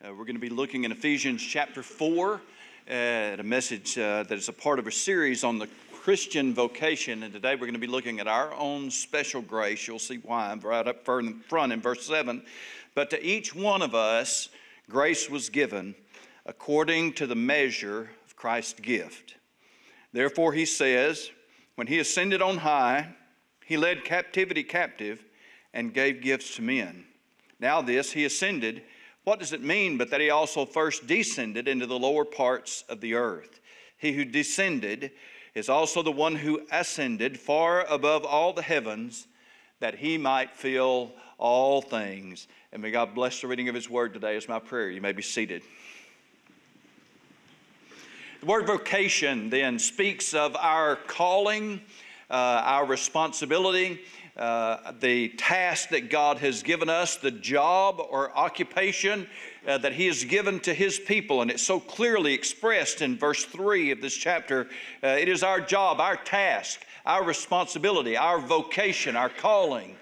Uh, we're going to be looking in Ephesians chapter 4 uh, at a message uh, that is a part of a series on the Christian vocation. And today we're going to be looking at our own special grace. You'll see why I'm right up front in verse 7. But to each one of us, grace was given according to the measure of Christ's gift. Therefore, he says, when he ascended on high, he led captivity captive and gave gifts to men. Now, this, he ascended what does it mean but that he also first descended into the lower parts of the earth? He who descended is also the one who ascended far above all the heavens that he might fill all things. And may God bless the reading of his word today is my prayer. You may be seated. The word vocation then speaks of our calling, uh, our responsibility, uh, the task that God has given us, the job or occupation uh, that He has given to His people. And it's so clearly expressed in verse 3 of this chapter. Uh, it is our job, our task, our responsibility, our vocation, our calling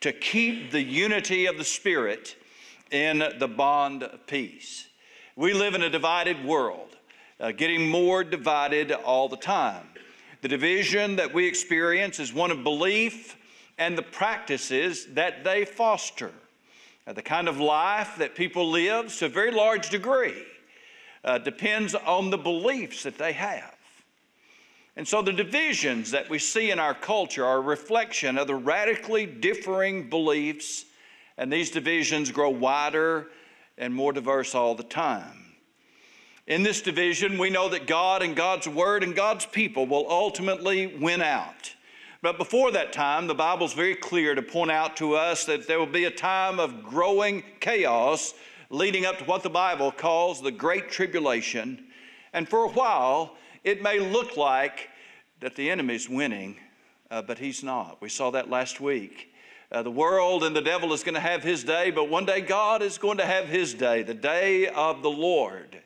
to keep the unity of the Spirit in the bond of peace. We live in a divided world, uh, getting more divided all the time. The division that we experience is one of belief and the practices that they foster. Uh, the kind of life that people live to a very large degree uh, depends on the beliefs that they have. And so the divisions that we see in our culture are a reflection of the radically differing beliefs, and these divisions grow wider and more diverse all the time. In this division, we know that God and God's Word and God's people will ultimately win out. But before that time, the Bible's very clear to point out to us that there will be a time of growing chaos leading up to what the Bible calls the Great Tribulation. And for a while, it may look like that the enemy's winning, uh, but he's not. We saw that last week. Uh, the world and the devil is going to have his day, but one day God is going to have his day, the day of the Lord.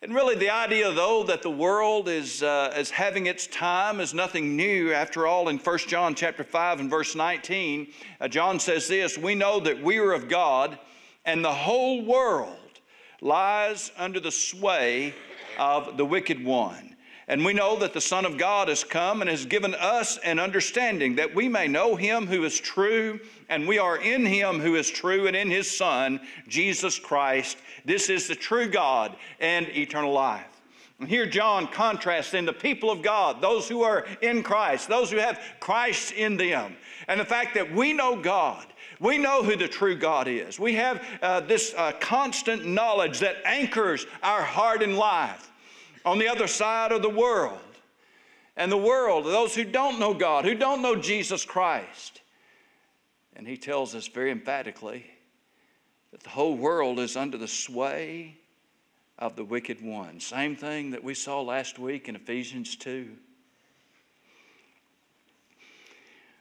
And really, the idea, though, that the world is, uh, is having its time is nothing new. After all, in 1 John chapter 5 and verse 19, uh, John says this, We know that we are of God, and the whole world lies under the sway of the wicked one. And we know that the Son of God has come and has given us an understanding that we may know Him who is true, and we are in Him who is true, and in His Son, Jesus Christ. This is the true God and eternal life. And here, John contrasts in the people of God, those who are in Christ, those who have Christ in them, and the fact that we know God. We know who the true God is. We have uh, this uh, constant knowledge that anchors our heart and life on the other side of the world. And the world, those who don't know God, who don't know Jesus Christ. And he tells us very emphatically that the whole world is under the sway of the wicked one. Same thing that we saw last week in Ephesians 2.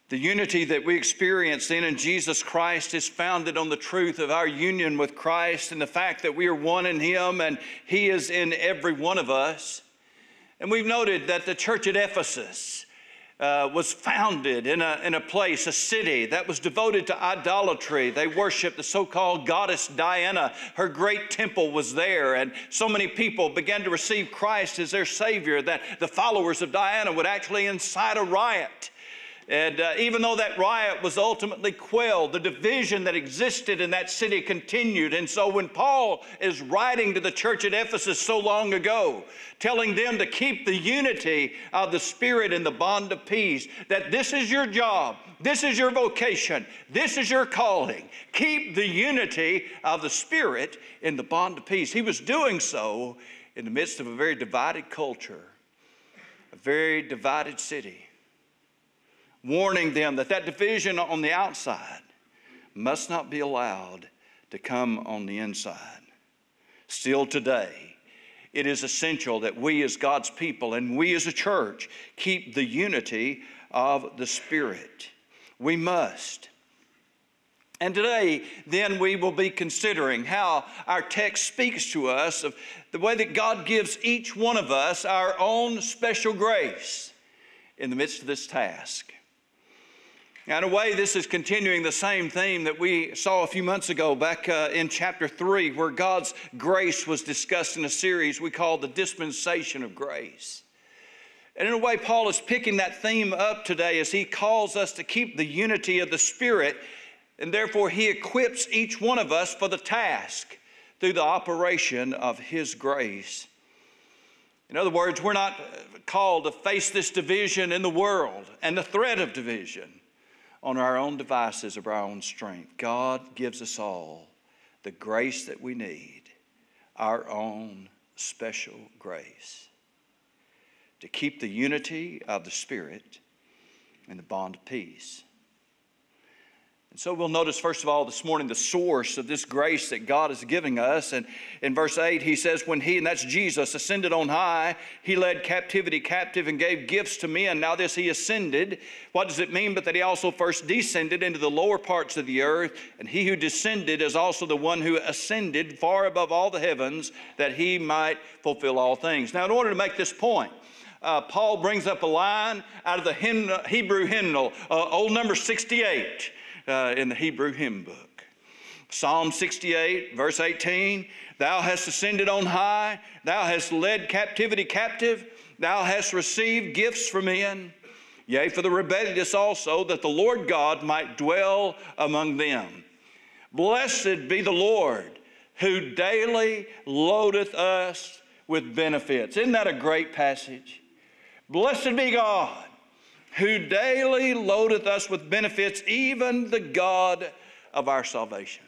The unity that we experience then in Jesus Christ is founded on the truth of our union with Christ and the fact that we are one in Him and He is in every one of us. And we've noted that the church at Ephesus uh, was founded in a, in a place, a city that was devoted to idolatry. They worshiped the so called goddess Diana. Her great temple was there, and so many people began to receive Christ as their Savior that the followers of Diana would actually incite a riot and uh, even though that riot was ultimately quelled, the division that existed in that city continued. And so when Paul is writing to the church at Ephesus so long ago, telling them to keep the unity of the Spirit in the bond of peace, that this is your job, this is your vocation, this is your calling. Keep the unity of the Spirit in the bond of peace. He was doing so in the midst of a very divided culture, a very divided city warning them that that division on the outside must not be allowed to come on the inside. Still today, it is essential that we as God's people and we as a church keep the unity of the Spirit. We must. And today, then, we will be considering how our text speaks to us of the way that God gives each one of us our own special grace in the midst of this task. Now, in a way, this is continuing the same theme that we saw a few months ago back uh, in chapter 3, where God's grace was discussed in a series we called the Dispensation of Grace. And in a way, Paul is picking that theme up today as he calls us to keep the unity of the Spirit, and therefore he equips each one of us for the task through the operation of his grace. In other words, we're not called to face this division in the world and the threat of division on our own devices of our own strength. God gives us all the grace that we need, our own special grace, to keep the unity of the Spirit and the bond of peace. And so we'll notice, first of all, this morning, the source of this grace that God is giving us. And in verse 8, he says, When he, and that's Jesus, ascended on high, he led captivity captive and gave gifts to men. Now, this he ascended. What does it mean? But that he also first descended into the lower parts of the earth. And he who descended is also the one who ascended far above all the heavens, that he might fulfill all things. Now, in order to make this point, uh, Paul brings up a line out of the hymn, Hebrew hymnal, uh, old number 68 uh, in the Hebrew hymn book. Psalm 68, verse 18 Thou hast ascended on high, thou hast led captivity captive, thou hast received gifts from men. Yea, for the rebellious also, that the Lord God might dwell among them. Blessed be the Lord, who daily loadeth us with benefits. Isn't that a great passage? Blessed be God who daily loadeth us with benefits, even the God of our salvation.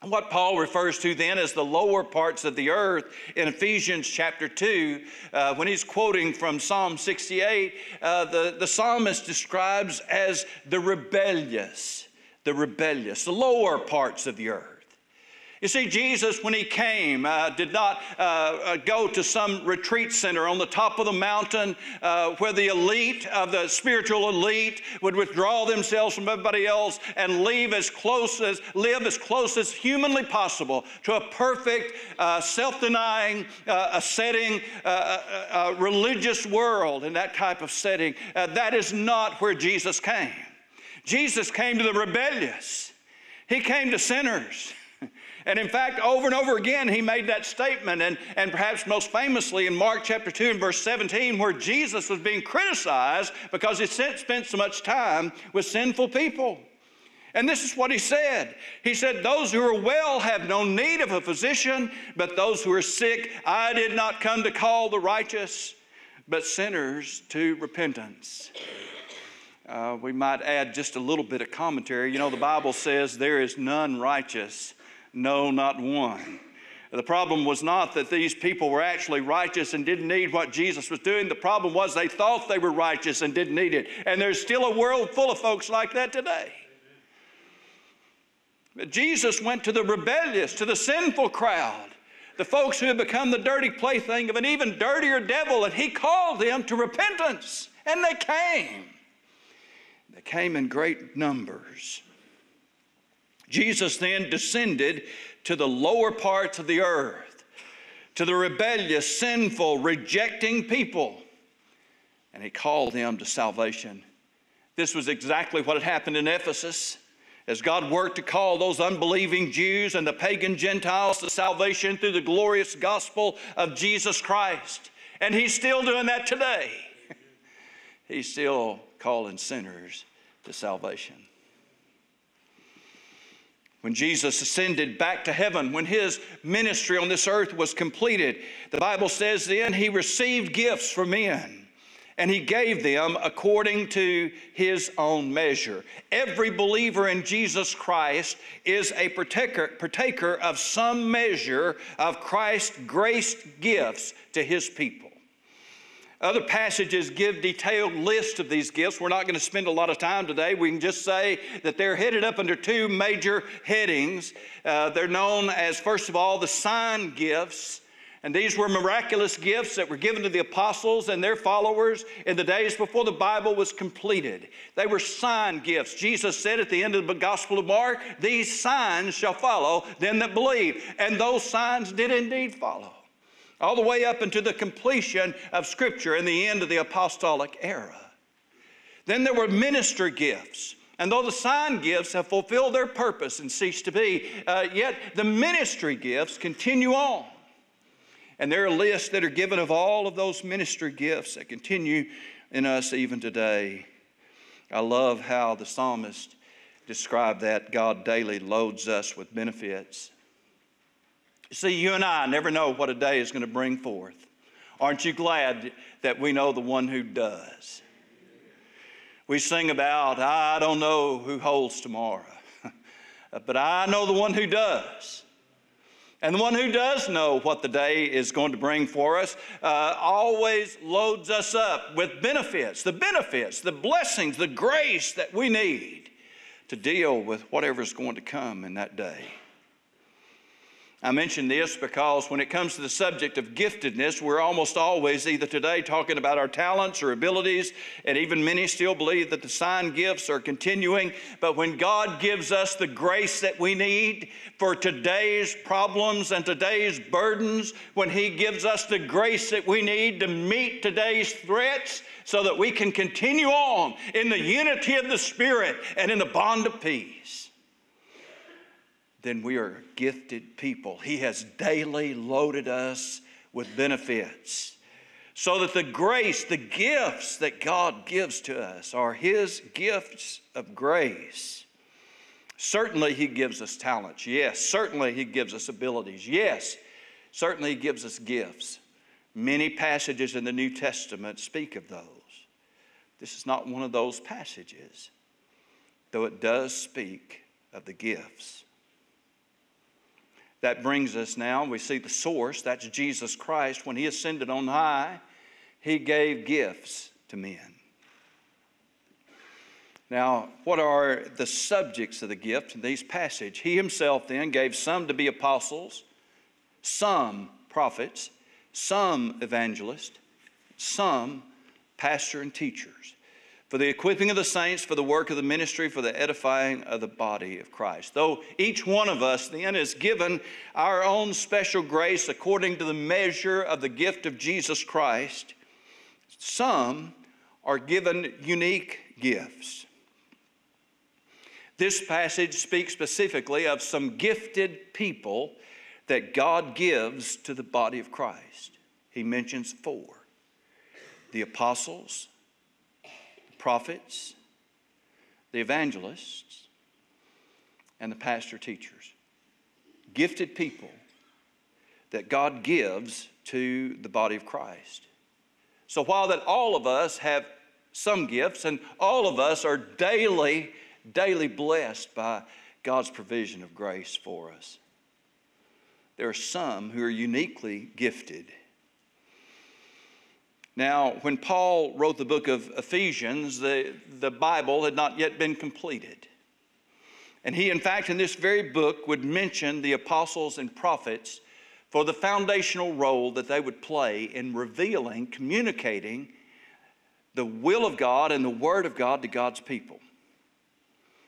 And what Paul refers to then as the lower parts of the earth in Ephesians chapter 2, uh, when he's quoting from Psalm 68, uh, the, the psalmist describes as the rebellious, the rebellious, the lower parts of the earth. You see, Jesus, when he came, uh, did not uh, uh, go to some retreat center on the top of the mountain uh, where the elite of the spiritual elite would withdraw themselves from everybody else and leave as close as, live as close as humanly possible to a perfect, uh, self denying, uh, a setting, a religious world in that type of setting. that is not where Jesus came. Jesus came to the rebellious, he came to sinners. And in fact, over and over again, he made that statement, and, and perhaps most famously in Mark chapter 2 and verse 17, where Jesus was being criticized because he spent so much time with sinful people. And this is what he said. He said, Those who are well have no need of a physician, but those who are sick, I did not come to call the righteous, but sinners to repentance. Uh, we might add just a little bit of commentary. You know, the Bible says, There is none righteous. No, not one. The problem was not that these people were actually righteous and didn't need what Jesus was doing. The problem was they thought they were righteous and didn't need it. And there's still a world full of folks like that today. But Jesus went to the rebellious, to the sinful crowd, the folks who had become the dirty plaything of an even dirtier devil, and he called them to repentance. And they came. They came in great numbers. Jesus then descended to the lower parts of the earth, to the rebellious, sinful, rejecting people, and he called them to salvation. This was exactly what had happened in Ephesus. As God worked to call those unbelieving Jews and the pagan Gentiles to salvation through the glorious gospel of Jesus Christ. And He's still doing that today. He's still calling sinners to salvation when Jesus ascended back to heaven, when his ministry on this earth was completed, the Bible says then he received gifts from men and he gave them according to his own measure. Every believer in Jesus Christ is a partaker, partaker of some measure of Christ's grace gifts to his people. Other passages give detailed lists of these gifts. We're not going to spend a lot of time today. We can just say that they're headed up under two major headings. Uh, they're known as, first of all, the sign gifts. And these were miraculous gifts that were given to the apostles and their followers in the days before the Bible was completed. They were sign gifts. Jesus said at the end of the Gospel of Mark, These signs shall follow them that believe. And those signs did indeed follow all the way up into the completion of Scripture and the end of the apostolic era. Then there were ministry gifts. And though the sign gifts have fulfilled their purpose and ceased to be, uh, yet the ministry gifts continue on. And there are lists that are given of all of those ministry gifts that continue in us even today. I love how the psalmist described that God daily loads us with benefits. See, you and I never know what a day is going to bring forth. Aren't you glad that we know the one who does? We sing about, I don't know who holds tomorrow, but I know the one who does. And the one who does know what the day is going to bring for us uh, always loads us up with benefits, the benefits, the blessings, the grace that we need to deal with whatever's going to come in that day. I mention this because when it comes to the subject of giftedness, we're almost always either today talking about our talents or abilities, and even many still believe that the sign gifts are continuing. But when God gives us the grace that we need for today's problems and today's burdens, when He gives us the grace that we need to meet today's threats, so that we can continue on in the unity of the Spirit and in the bond of peace then we are gifted people. He has daily loaded us with benefits. So that the grace, the gifts that God gives to us are His gifts of grace. Certainly, He gives us talents. Yes. Certainly, He gives us abilities. Yes. Certainly, He gives us gifts. Many passages in the New Testament speak of those. This is not one of those passages, though it does speak of the gifts. That brings us now, we see the source, that's Jesus Christ. When he ascended on high, he gave gifts to men. Now, what are the subjects of the gift in these passages? He himself then gave some to be apostles, some prophets, some evangelists, some pastor and teachers for the equipping of the saints, for the work of the ministry, for the edifying of the body of Christ. Though each one of us then is given our own special grace according to the measure of the gift of Jesus Christ, some are given unique gifts. This passage speaks specifically of some gifted people that God gives to the body of Christ. He mentions four the apostles, prophets, the evangelists, and the pastor teachers. Gifted people that God gives to the body of Christ. So while that all of us have some gifts and all of us are daily, daily blessed by God's provision of grace for us, there are some who are uniquely gifted now, when Paul wrote the book of Ephesians, the, the Bible had not yet been completed. And he, in fact, in this very book, would mention the apostles and prophets for the foundational role that they would play in revealing, communicating the will of God and the Word of God to God's people.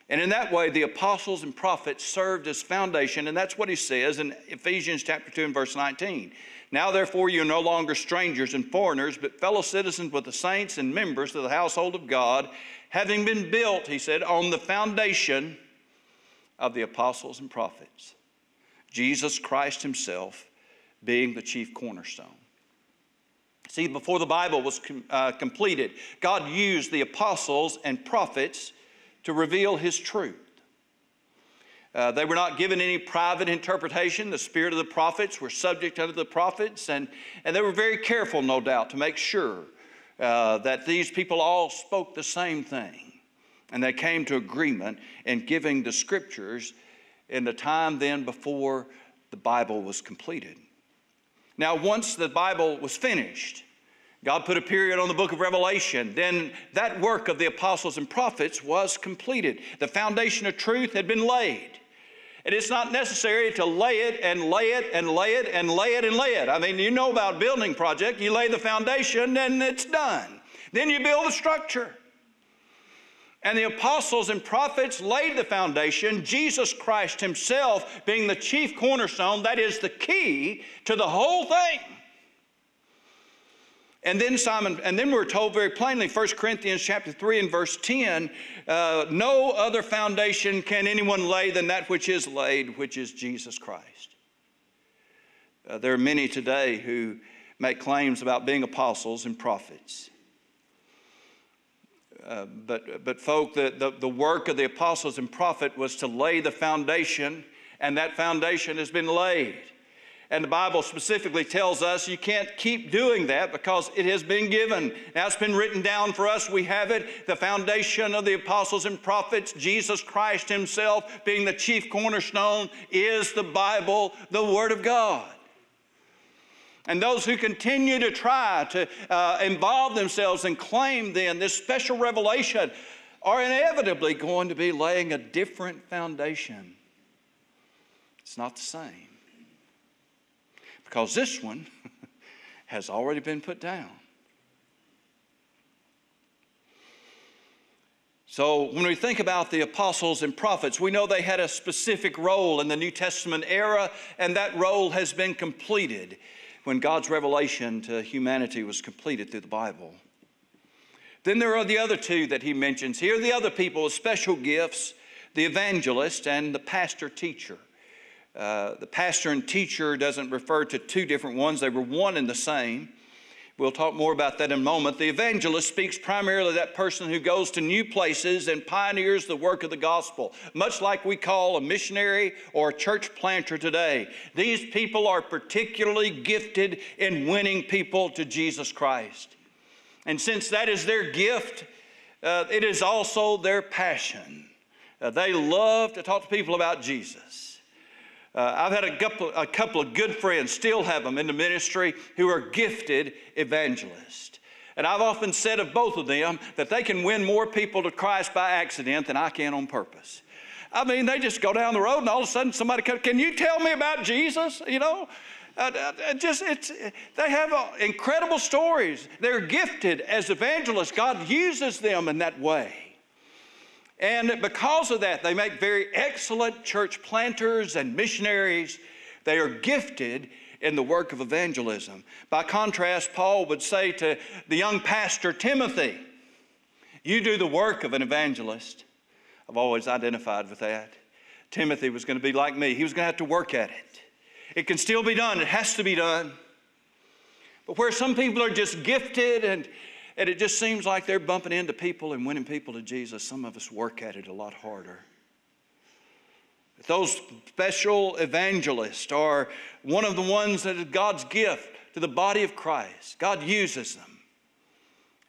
And in that way, the apostles and prophets served as foundation, and that's what he says in Ephesians chapter 2 and verse 19. Now, therefore, you are no longer strangers and foreigners, but fellow citizens with the saints and members of the household of God, having been built, he said, on the foundation of the apostles and prophets, Jesus Christ himself being the chief cornerstone. See, before the Bible was com- uh, completed, God used the apostles and prophets to reveal his truth. Uh, they were not given any private interpretation. The spirit of the prophets were subject unto the prophets, and, and they were very careful, no doubt, to make sure uh, that these people all spoke the same thing. And they came to agreement in giving the scriptures in the time then before the Bible was completed. Now, once the Bible was finished, God put a period on the book of Revelation. Then that work of the apostles and prophets was completed. The foundation of truth had been laid. And it's not necessary to lay it and lay it and lay it and lay it and lay it. I mean, you know about building project. You lay the foundation and it's done. Then you build the structure. And the apostles and prophets laid the foundation, Jesus Christ Himself being the chief cornerstone, that is the key to the whole thing. And then Simon, and then we're told very plainly, 1 Corinthians chapter 3 and verse 10, uh, no other foundation can anyone lay than that which is laid, which is Jesus Christ. Uh, there are many today who make claims about being apostles and prophets. Uh, but, but folk, the, the, the work of the apostles and prophet was to lay the foundation, and that foundation has been laid. And the Bible specifically tells us you can't keep doing that because it has been given. Now it's been written down for us. We have it. The foundation of the apostles and prophets, Jesus Christ Himself being the chief cornerstone, is the Bible, the Word of God. And those who continue to try to uh, involve themselves and claim then this special revelation are inevitably going to be laying a different foundation. It's not the same because this one has already been put down. So, when we think about the apostles and prophets, we know they had a specific role in the New Testament era, and that role has been completed when God's revelation to humanity was completed through the Bible. Then there are the other two that he mentions here the other people with special gifts the evangelist and the pastor teacher. Uh, the pastor and teacher doesn't refer to two different ones, they were one and the same. We'll talk more about that in a moment. The evangelist speaks primarily that person who goes to new places and pioneers the work of the gospel, much like we call a missionary or a church planter today. These people are particularly gifted in winning people to Jesus Christ. And since that is their gift, uh, it is also their passion. Uh, they love to talk to people about Jesus. Uh, I've had a couple, a couple of good friends, still have them in the ministry, who are gifted evangelists. And I've often said of both of them that they can win more people to Christ by accident than I can on purpose. I mean, they just go down the road and all of a sudden somebody comes, Can you tell me about Jesus? You know? Uh, uh, just it's they have uh, incredible stories. They're gifted as evangelists. God uses them in that way. And because of that, they make very excellent church planters and missionaries. They are gifted in the work of evangelism. By contrast, Paul would say to the young pastor Timothy, You do the work of an evangelist. I've always identified with that. Timothy was going to be like me, he was going to have to work at it. It can still be done, it has to be done. But where some people are just gifted and and it just seems like they're bumping into people and winning people to Jesus. Some of us work at it a lot harder. Those special evangelists are one of the ones that is God's gift to the body of Christ. God uses them,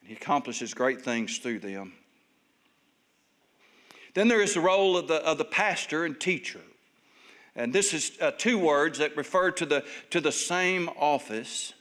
and He accomplishes great things through them. Then there is the role of the, of the pastor and teacher. And this is uh, two words that refer to the, to the same office.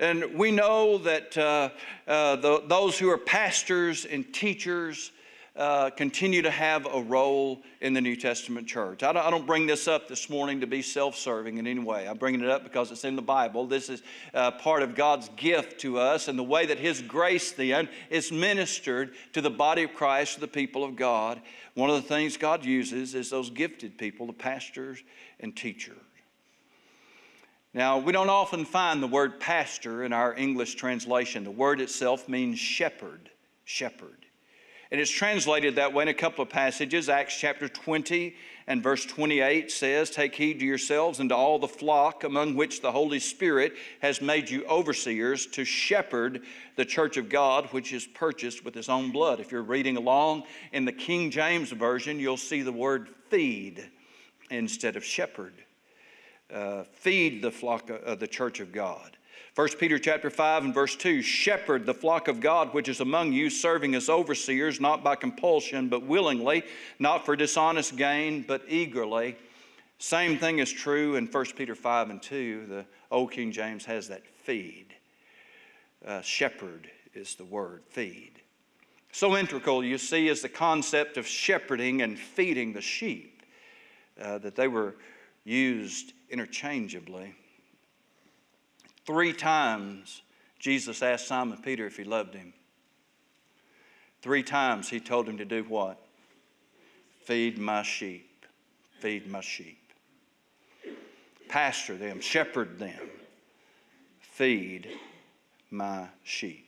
And we know that uh, uh, the, those who are pastors and teachers uh, continue to have a role in the New Testament church. I don't, I don't bring this up this morning to be self serving in any way. I'm bringing it up because it's in the Bible. This is uh, part of God's gift to us and the way that His grace then is ministered to the body of Christ, to the people of God. One of the things God uses is those gifted people, the pastors and teachers. Now, we don't often find the word pastor in our English translation. The word itself means shepherd, shepherd. And it's translated that way in a couple of passages. Acts chapter 20 and verse 28 says, Take heed to yourselves and to all the flock among which the Holy Spirit has made you overseers to shepherd the church of God, which is purchased with his own blood. If you're reading along in the King James Version, you'll see the word feed instead of shepherd uh, feed the flock of the church of God. 1 Peter chapter 5 and verse 2 shepherd the flock of God which is among you serving as overseers not by compulsion but willingly not for dishonest gain but eagerly. Same thing is true in 1 Peter 5 and 2 the old King James has that feed. Uh, shepherd is the word feed. So integral you see is the concept of shepherding and feeding the sheep uh, that they were used interchangeably. Three times Jesus asked Simon Peter if he loved him. Three times he told him to do what? Feed my sheep. Feed my sheep. Pastor them, shepherd them, feed my sheep.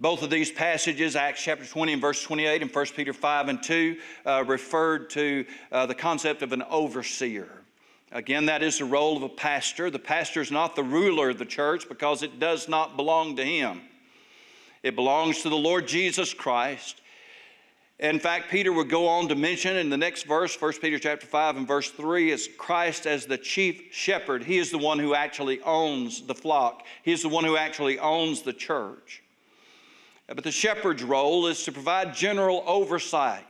Both of these passages, Acts chapter 20 and verse 28 and 1 Peter 5 and 2, uh, referred to uh, the concept of an overseer. Again, that is the role of a pastor. The pastor is not the ruler of the church because it does not belong to him. It belongs to the Lord Jesus Christ. In fact, Peter would go on to mention in the next verse, 1 Peter chapter 5 and verse 3, is Christ as the chief shepherd. He is the one who actually owns the flock. He is the one who actually owns the church. But the shepherd's role is to provide general oversight.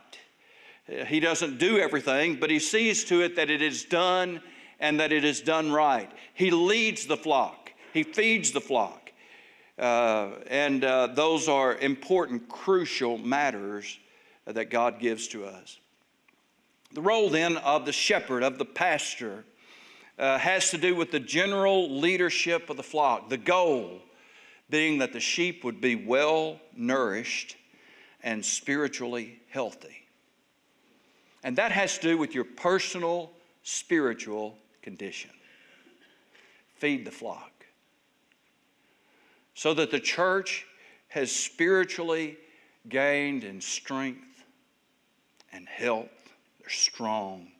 He doesn't do everything, but he sees to it that it is done and that it is done right. He leads the flock, he feeds the flock. Uh, and uh, those are important, crucial matters that God gives to us. The role then of the shepherd, of the pastor, uh, has to do with the general leadership of the flock, the goal being that the sheep would be well nourished and spiritually healthy. And that has to do with your personal spiritual condition. Feed the flock so that the church has spiritually gained in strength and health. They're strong,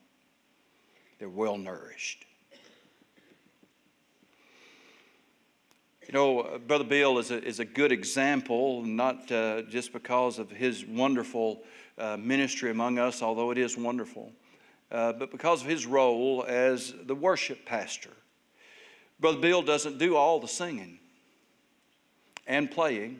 they're well nourished. You know, uh, Brother Bill is a, is a good example, not uh, just because of his wonderful uh, ministry among us, although it is wonderful, uh, but because of his role as the worship pastor. Brother Bill doesn't do all the singing and playing.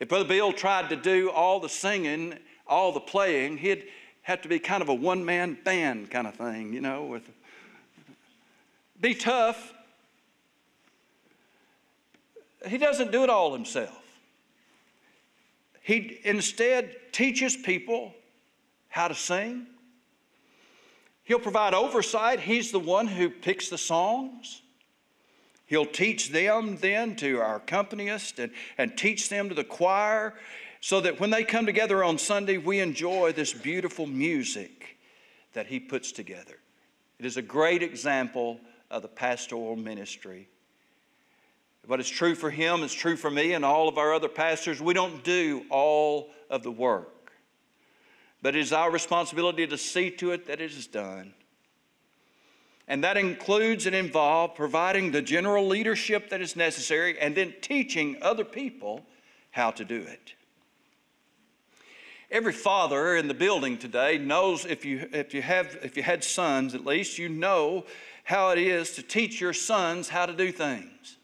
If Brother Bill tried to do all the singing, all the playing, he'd have to be kind of a one man band kind of thing, you know, with be tough, he doesn't do it all himself. He instead teaches people how to sing. He'll provide oversight. He's the one who picks the songs. He'll teach them then to our accompanist and, and teach them to the choir so that when they come together on Sunday, we enjoy this beautiful music that he puts together. It is a great example of the pastoral ministry what is true for him is true for me and all of our other pastors. We don't do all of the work, but it is our responsibility to see to it that it is done. And that includes and involves providing the general leadership that is necessary and then teaching other people how to do it. Every father in the building today knows if you, if you, have, if you had sons at least, you know how it is to teach your sons how to do things.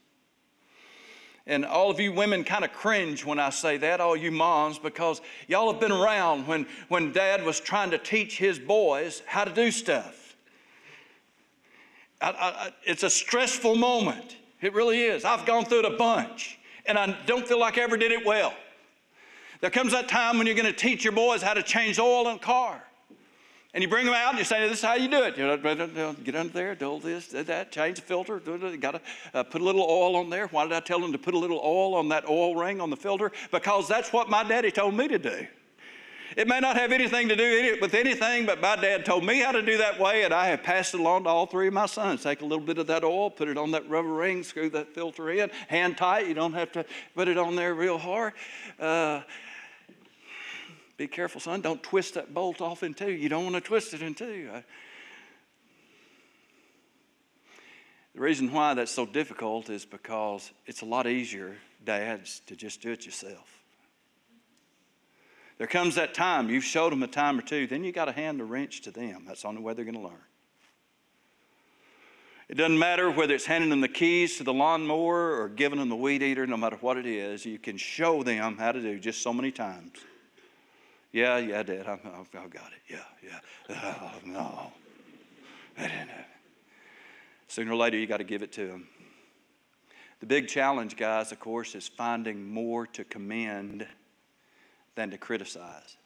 And all of you women kind of cringe when I say that, all you moms, because y'all have been around when, when dad was trying to teach his boys how to do stuff. I, I, it's a stressful moment. It really is. I've gone through it a bunch, and I don't feel like I ever did it well. There comes that time when you're going to teach your boys how to change oil in a car. And you bring them out and you say, This is how you do it. You know, get under there, do this, do that, change the filter. Got to uh, put a little oil on there. Why did I tell them to put a little oil on that oil ring on the filter? Because that's what my daddy told me to do. It may not have anything to do with anything, but my dad told me how to do that way, and I have passed it along to all three of my sons. Take a little bit of that oil, put it on that rubber ring, screw that filter in, hand tight. You don't have to put it on there real hard. Uh, be careful, son. Don't twist that bolt off in two. You don't want to twist it in two. Uh, the reason why that's so difficult is because it's a lot easier, dads, to just do it yourself. There comes that time, you've showed them a time or two, then you got to hand the wrench to them. That's the only way they're going to learn. It doesn't matter whether it's handing them the keys to the lawnmower or giving them the weed eater, no matter what it is, you can show them how to do just so many times. Yeah, yeah, I, I, I got it. Yeah, yeah. Oh, no. I didn't. Sooner or later, you got to give it to him. The big challenge, guys, of course, is finding more to commend than to criticize.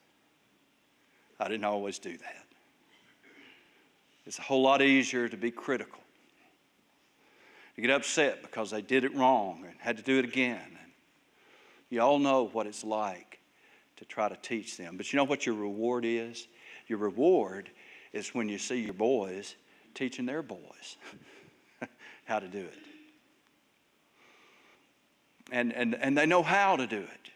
I didn't always do that. It's a whole lot easier to be critical, to get upset because they did it wrong and had to do it again. And you all know what it's like to try to teach them. But you know what your reward is? Your reward is when you see your boys teaching their boys how to do it. and, and, and they know how to do it.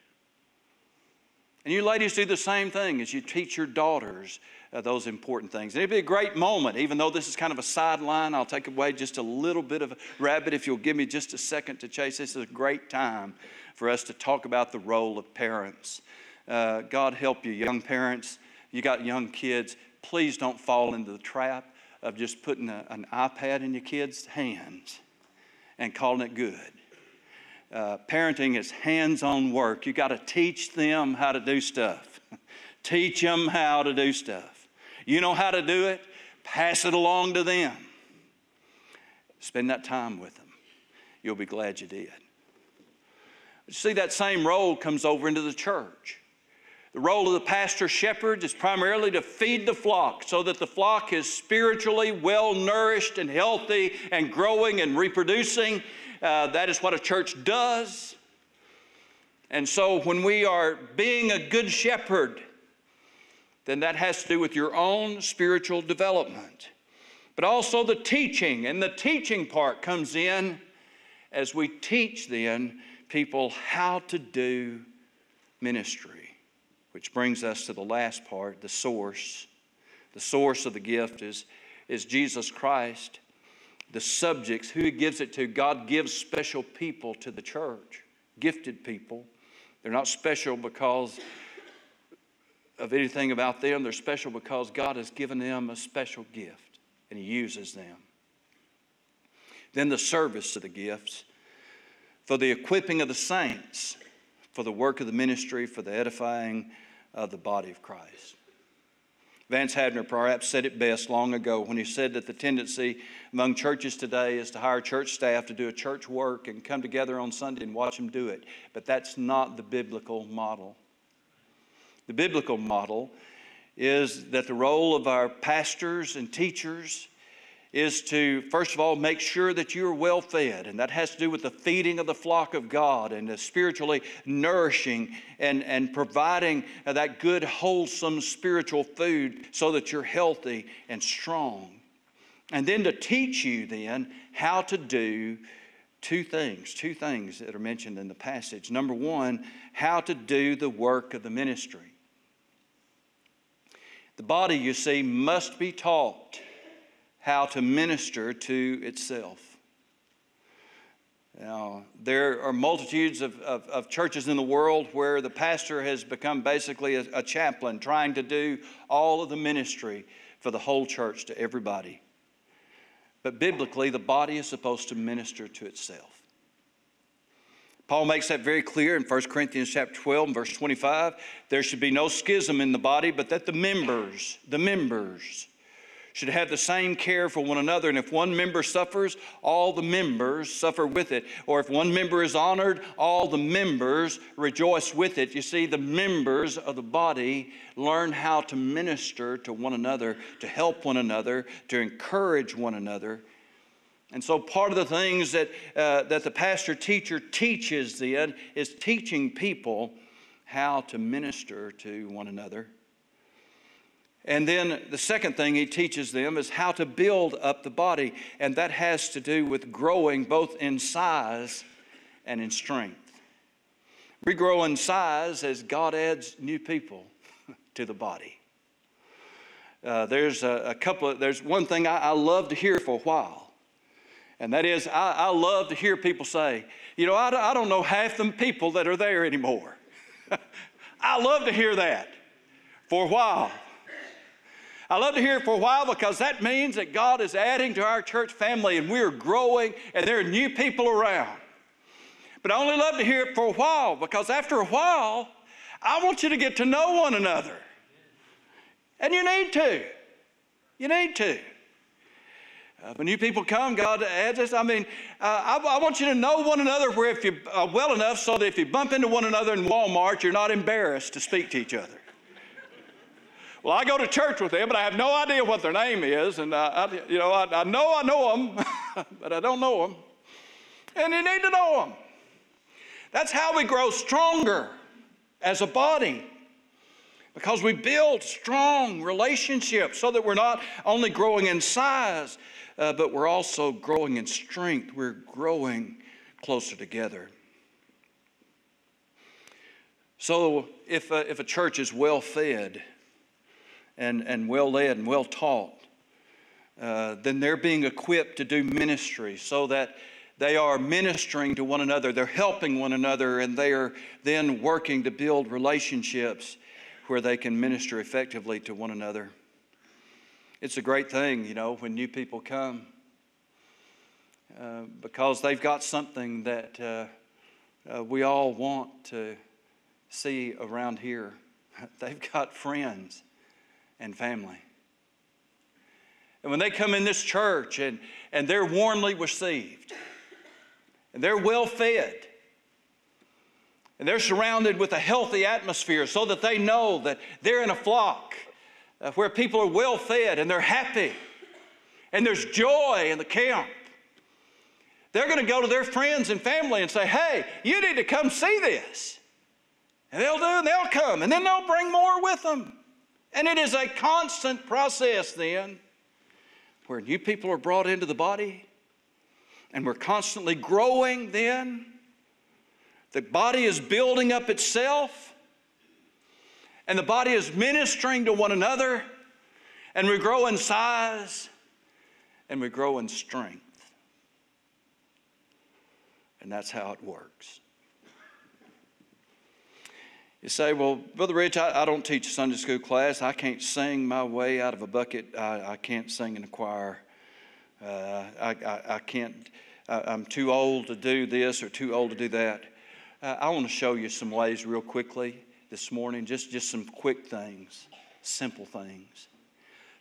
And you ladies do the same thing as you teach your daughters uh, those important things. And it'd be a great moment, even though this is kind of a sideline. I'll take away just a little bit of rabbit if you'll give me just a second to chase. This is a great time for us to talk about the role of parents. Uh, God help you, young parents. You got young kids. Please don't fall into the trap of just putting a, an iPad in your kids' hands and calling it good. Uh, parenting is hands on work. You got to teach them how to do stuff. teach them how to do stuff. You know how to do it, pass it along to them. Spend that time with them. You'll be glad you did. See, that same role comes over into the church. The role of the pastor shepherd is primarily to feed the flock so that the flock is spiritually well nourished and healthy and growing and reproducing. Uh, that is what a church does. And so when we are being a good shepherd, then that has to do with your own spiritual development. But also the teaching, and the teaching part comes in as we teach then people how to do ministry. Which brings us to the last part the source. The source of the gift is, is Jesus Christ. The subjects, who He gives it to. God gives special people to the church, gifted people. They're not special because of anything about them, they're special because God has given them a special gift and He uses them. Then the service of the gifts for the equipping of the saints, for the work of the ministry, for the edifying of the body of Christ. Vance Havner perhaps said it best long ago when he said that the tendency among churches today is to hire church staff to do a church work and come together on Sunday and watch them do it. But that's not the biblical model. The biblical model is that the role of our pastors and teachers is to, first of all, make sure that you're well fed. And that has to do with the feeding of the flock of God and spiritually nourishing and, and providing that good, wholesome spiritual food so that you're healthy and strong. And then to teach you then how to do two things, two things that are mentioned in the passage. Number one, how to do the work of the ministry. The body, you see, must be taught how to minister to itself. Now, there are multitudes of, of, of, churches in the world where the pastor has become basically a, a chaplain, trying to do all of the ministry for the whole church to everybody. But biblically, the body is supposed to minister to itself. Paul makes that very clear in 1 Corinthians chapter 12 verse 25. There should be no schism in the body, but that the members, the members, should have the same care for one another. And if one member suffers, all the members suffer with it. Or if one member is honored, all the members rejoice with it. You see, the members of the body learn how to minister to one another, to help one another, to encourage one another. And so, part of the things that, uh, that the pastor teacher teaches then is teaching people how to minister to one another. And then the second thing he teaches them is how to build up the body, and that has to do with growing both in size and in strength. We grow in size as God adds new people to the body. Uh, there's a, a, couple of, there's one thing I, I, love to hear for a while, and that is I, I love to hear people say, you know, I, I don't know half the people that are there anymore. I love to hear that for a while. I love to hear it for a while because that means that God is adding to our church family and we're growing and there are new people around. But I only love to hear it for a while because after a while, I want you to get to know one another. And you need to. You need to. Uh, when new people come, God adds us. I mean, uh, I, I, want you to know one another where if you uh, well enough so that if you bump into one another in Walmart, you're not embarrassed to speak to each other. Well, I go to church with them, but I have no idea what their name is. And, uh, I, you know, I, I know I know them, but I don't know them. And you need to know them. That's how we grow stronger as a body. Because we build strong relationships so that we're not only growing in size, uh, but we're also growing in strength. We're growing closer together. So if a, if a church is well fed and, and well led and well taught, uh, then they're being equipped to do ministry so that they are ministering to one another, they're helping one another, and they are then working to build relationships where they can minister effectively to one another. It's a great thing, you know, when new people come uh, because they've got something that uh, uh, we all want to see around here. They've got friends and family. And when they come in this church and, and they're warmly received, and they're well fed, and they're surrounded with a healthy atmosphere so that they know that they're in a flock uh, where people are well fed and they're happy, and there's joy in the camp. They're going to go to their friends and family and say, Hey, you need to come see this. And they'll do, and they'll come, and then they'll bring more with them. And it is a constant process then where new people are brought into the body, and we're constantly growing then. The body is building up itself, and the body is ministering to one another, and we grow in size and we grow in strength. And that's how it works. You say, well, Brother Rich, I, I, don't teach a Sunday school class. I can't sing my way out of a bucket. I, I can't sing in a choir. Uh, I, I, I, can't, I, am too old to do this or too old to do that. Uh, I want to show you some ways real quickly this morning, just, just some quick things, simple things.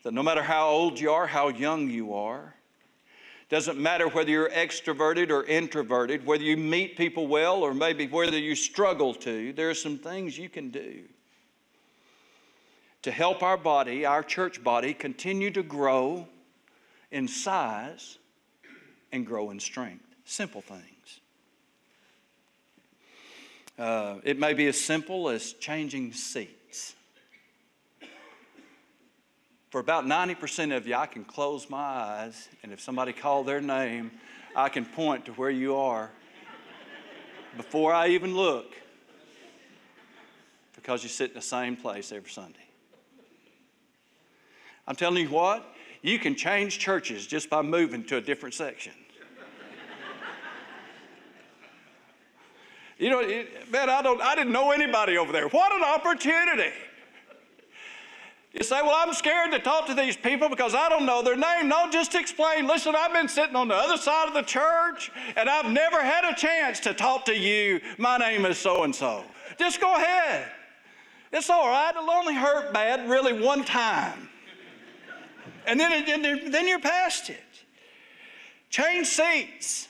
That no matter how old you are, how young you are, doesn't matter whether you're extroverted or introverted, whether you meet people well or maybe whether you struggle to, there are some things you can do to help our body, our church body, continue to grow in size and grow in strength. Simple things. Uh, it may be as simple as changing seats. For about 90% of you, I can close my eyes, and if somebody called their name, I can point to where you are before I even look because you sit in the same place every Sunday. I'm telling you what, you can change churches just by moving to a different section. you know, man, I, don't, I didn't know anybody over there. What an opportunity! You say, Well, I'm scared to talk to these people because I don't know their name. No, just explain. Listen, I've been sitting on the other side of the church and I've never had a chance to talk to you. My name is so and so. Just go ahead. It's all right. It'll only hurt bad, really, one time. And then, it, then you're past it. Change seats.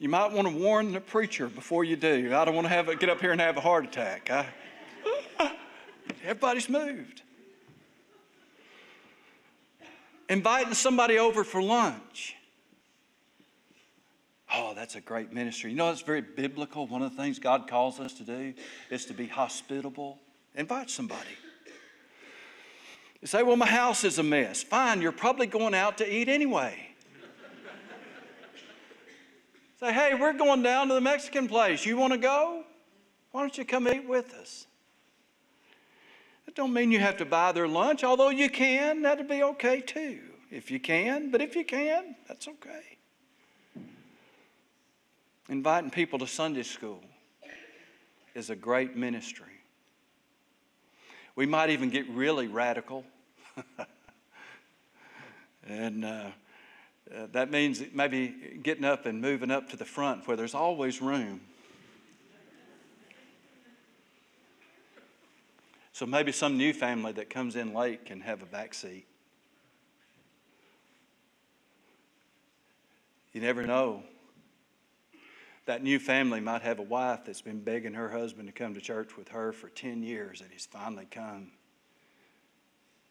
You might want to warn the preacher before you do. I don't want to have a, get up here and have a heart attack. I, Everybody's moved. Inviting somebody over for lunch. Oh, that's a great ministry. You know, it's very biblical. One of the things God calls us to do is to be hospitable. Invite somebody. You say, well, my house is a mess. Fine, you're probably going out to eat anyway. say, hey, we're going down to the Mexican place. You want to go? Why don't you come eat with us? That don't mean you have to buy their lunch, although you can, that'd be okay too. If you can, but if you can, that's okay. Inviting people to Sunday school is a great ministry. We might even get really radical. and uh, uh, that means maybe getting up and moving up to the front where there's always room. So maybe some new family that comes in late can have a back seat. You never know. That new family might have a wife that's been begging her husband to come to church with her for 10 years, and he's finally come.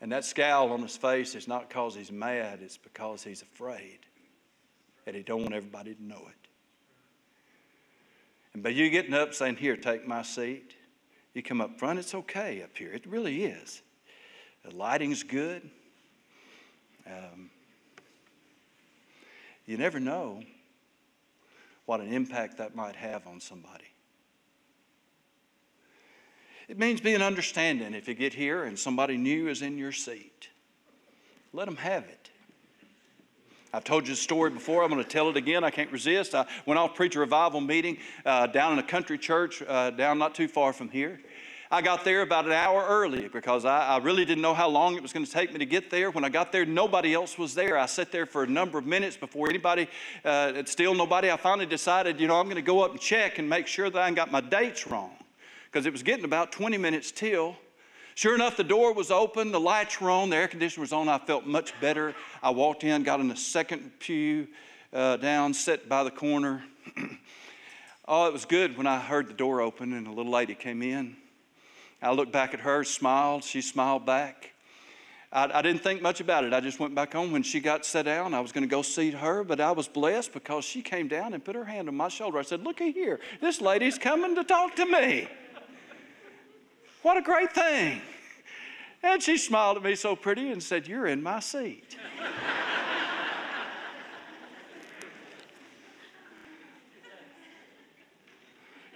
And that scowl on his face is not because he's mad, it's because he's afraid. And he don't want everybody to know it. And by you getting up saying, Here, take my seat, you come up front, it's okay up here. It really is. The lighting's good. Um, you never know what an impact that might have on somebody. It means being understanding if you get here and somebody new is in your seat. Let them have it. I've told you the story before. I'm going to tell it again. I can't resist. I went off to preach a revival meeting uh, down in a country church uh, down not too far from here. I got there about an hour early because I, I, really didn't know how long it was going to take me to get there. When I got there, nobody else was there. I sat there for a number of minutes before anybody, uh, still nobody. I finally decided, you know, I'm going to go up and check and make sure that I got my dates wrong because it was getting about 20 minutes till. Sure enough, the door was open, the lights were on, the air conditioner was on. I felt much better. I walked in, got in the second pew uh, down, sat by the corner. oh, it was good when I heard the door open and a little lady came in. I looked back at her, smiled. She smiled back. I, I, didn't think much about it. I just went back home. When she got set down, I was going to go see her, but I was blessed because she came down and put her hand on my shoulder. I said, Looky here, this lady's coming to talk to me. What a great thing. And she smiled at me so pretty and said, You're in my seat.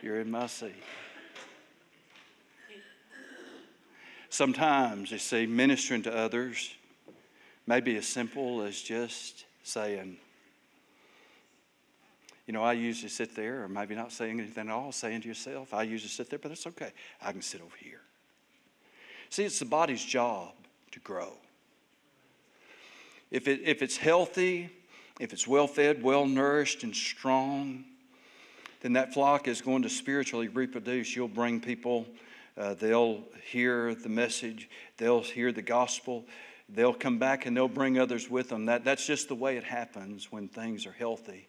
You're in my seat. Sometimes, you see, ministering to others may be as simple as just saying, you know, I usually sit there, or maybe not saying anything at all, saying to yourself, I usually sit there, but that's okay. I can sit over here. See, it's the body's job to grow. If, it, if it's healthy, if it's well fed, well nourished, and strong, then that flock is going to spiritually reproduce. You'll bring people uh, they'll hear the message, they'll hear the gospel, they'll come back and they'll bring others with them. That, that's just the way it happens when things are healthy.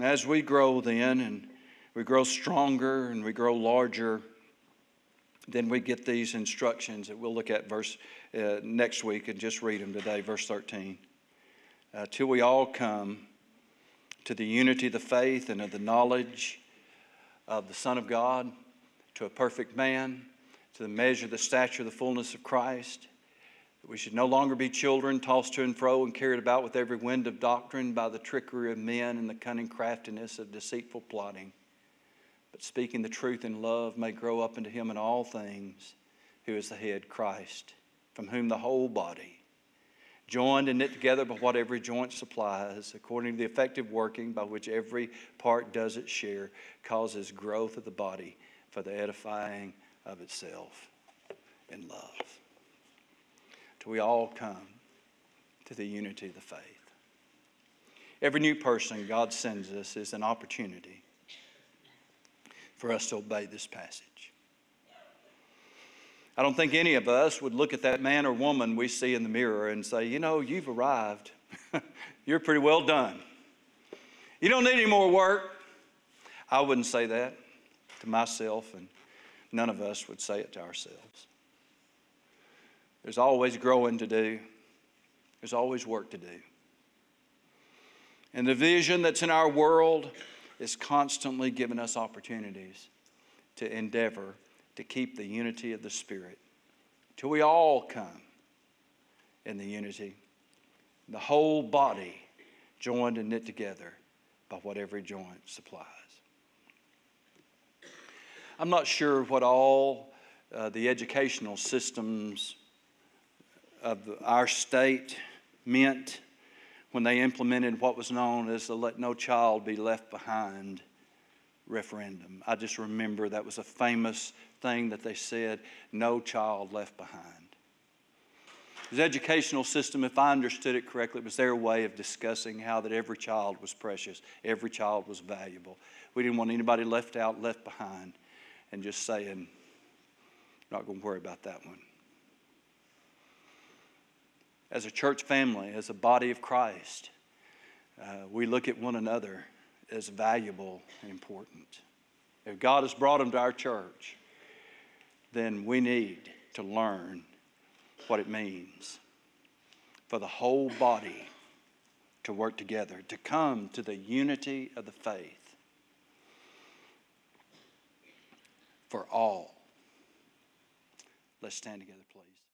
As we grow then and we grow stronger and we grow larger, then we get these instructions that we'll look at verse uh, next week and just read them today, verse 13. Uh, till we all come to the unity of the faith and of the knowledge of the Son of God to a perfect man, to the measure, the stature, the fullness of Christ. That we should no longer be children tossed to and fro and carried about with every wind of doctrine by the trickery of men and the cunning craftiness of deceitful plotting. But speaking the truth in love may grow up into him in all things, who is the head, Christ, from whom the whole body joined and knit together by what every joint supplies, according to the effective working by which every part does its share, causes growth of the body for the edifying of itself in love. Till we all come to the unity of the faith. Every new person God sends us is an opportunity for us to obey this passage. I don't think any of us would look at that man or woman we see in the mirror and say, you know, you've arrived. You're pretty well done. You don't need any more work. I wouldn't say that to myself, and none of us would say it to ourselves. There's always growing to do, there's always work to do. And the vision that's in our world is constantly giving us opportunities to endeavor to keep the unity of the Spirit till we all come in the unity, the whole body joined and knit together by what every joint supplies. I'm not sure what all uh, the educational systems of our state meant when they implemented what was known as the Let No Child Be Left Behind referendum. I just remember that was a famous thing that they said no child left behind. The educational system, if I understood it correctly, was their way of discussing how that every child was precious, every child was valuable. We didn't want anybody left out, left behind, and just saying, not going to worry about that one. As a church family, as a body of Christ, uh, we look at one another as valuable and important. If God has brought them to our church, then we need to learn what it means for the whole body to work together, to come to the unity of the faith for all. Let's stand together.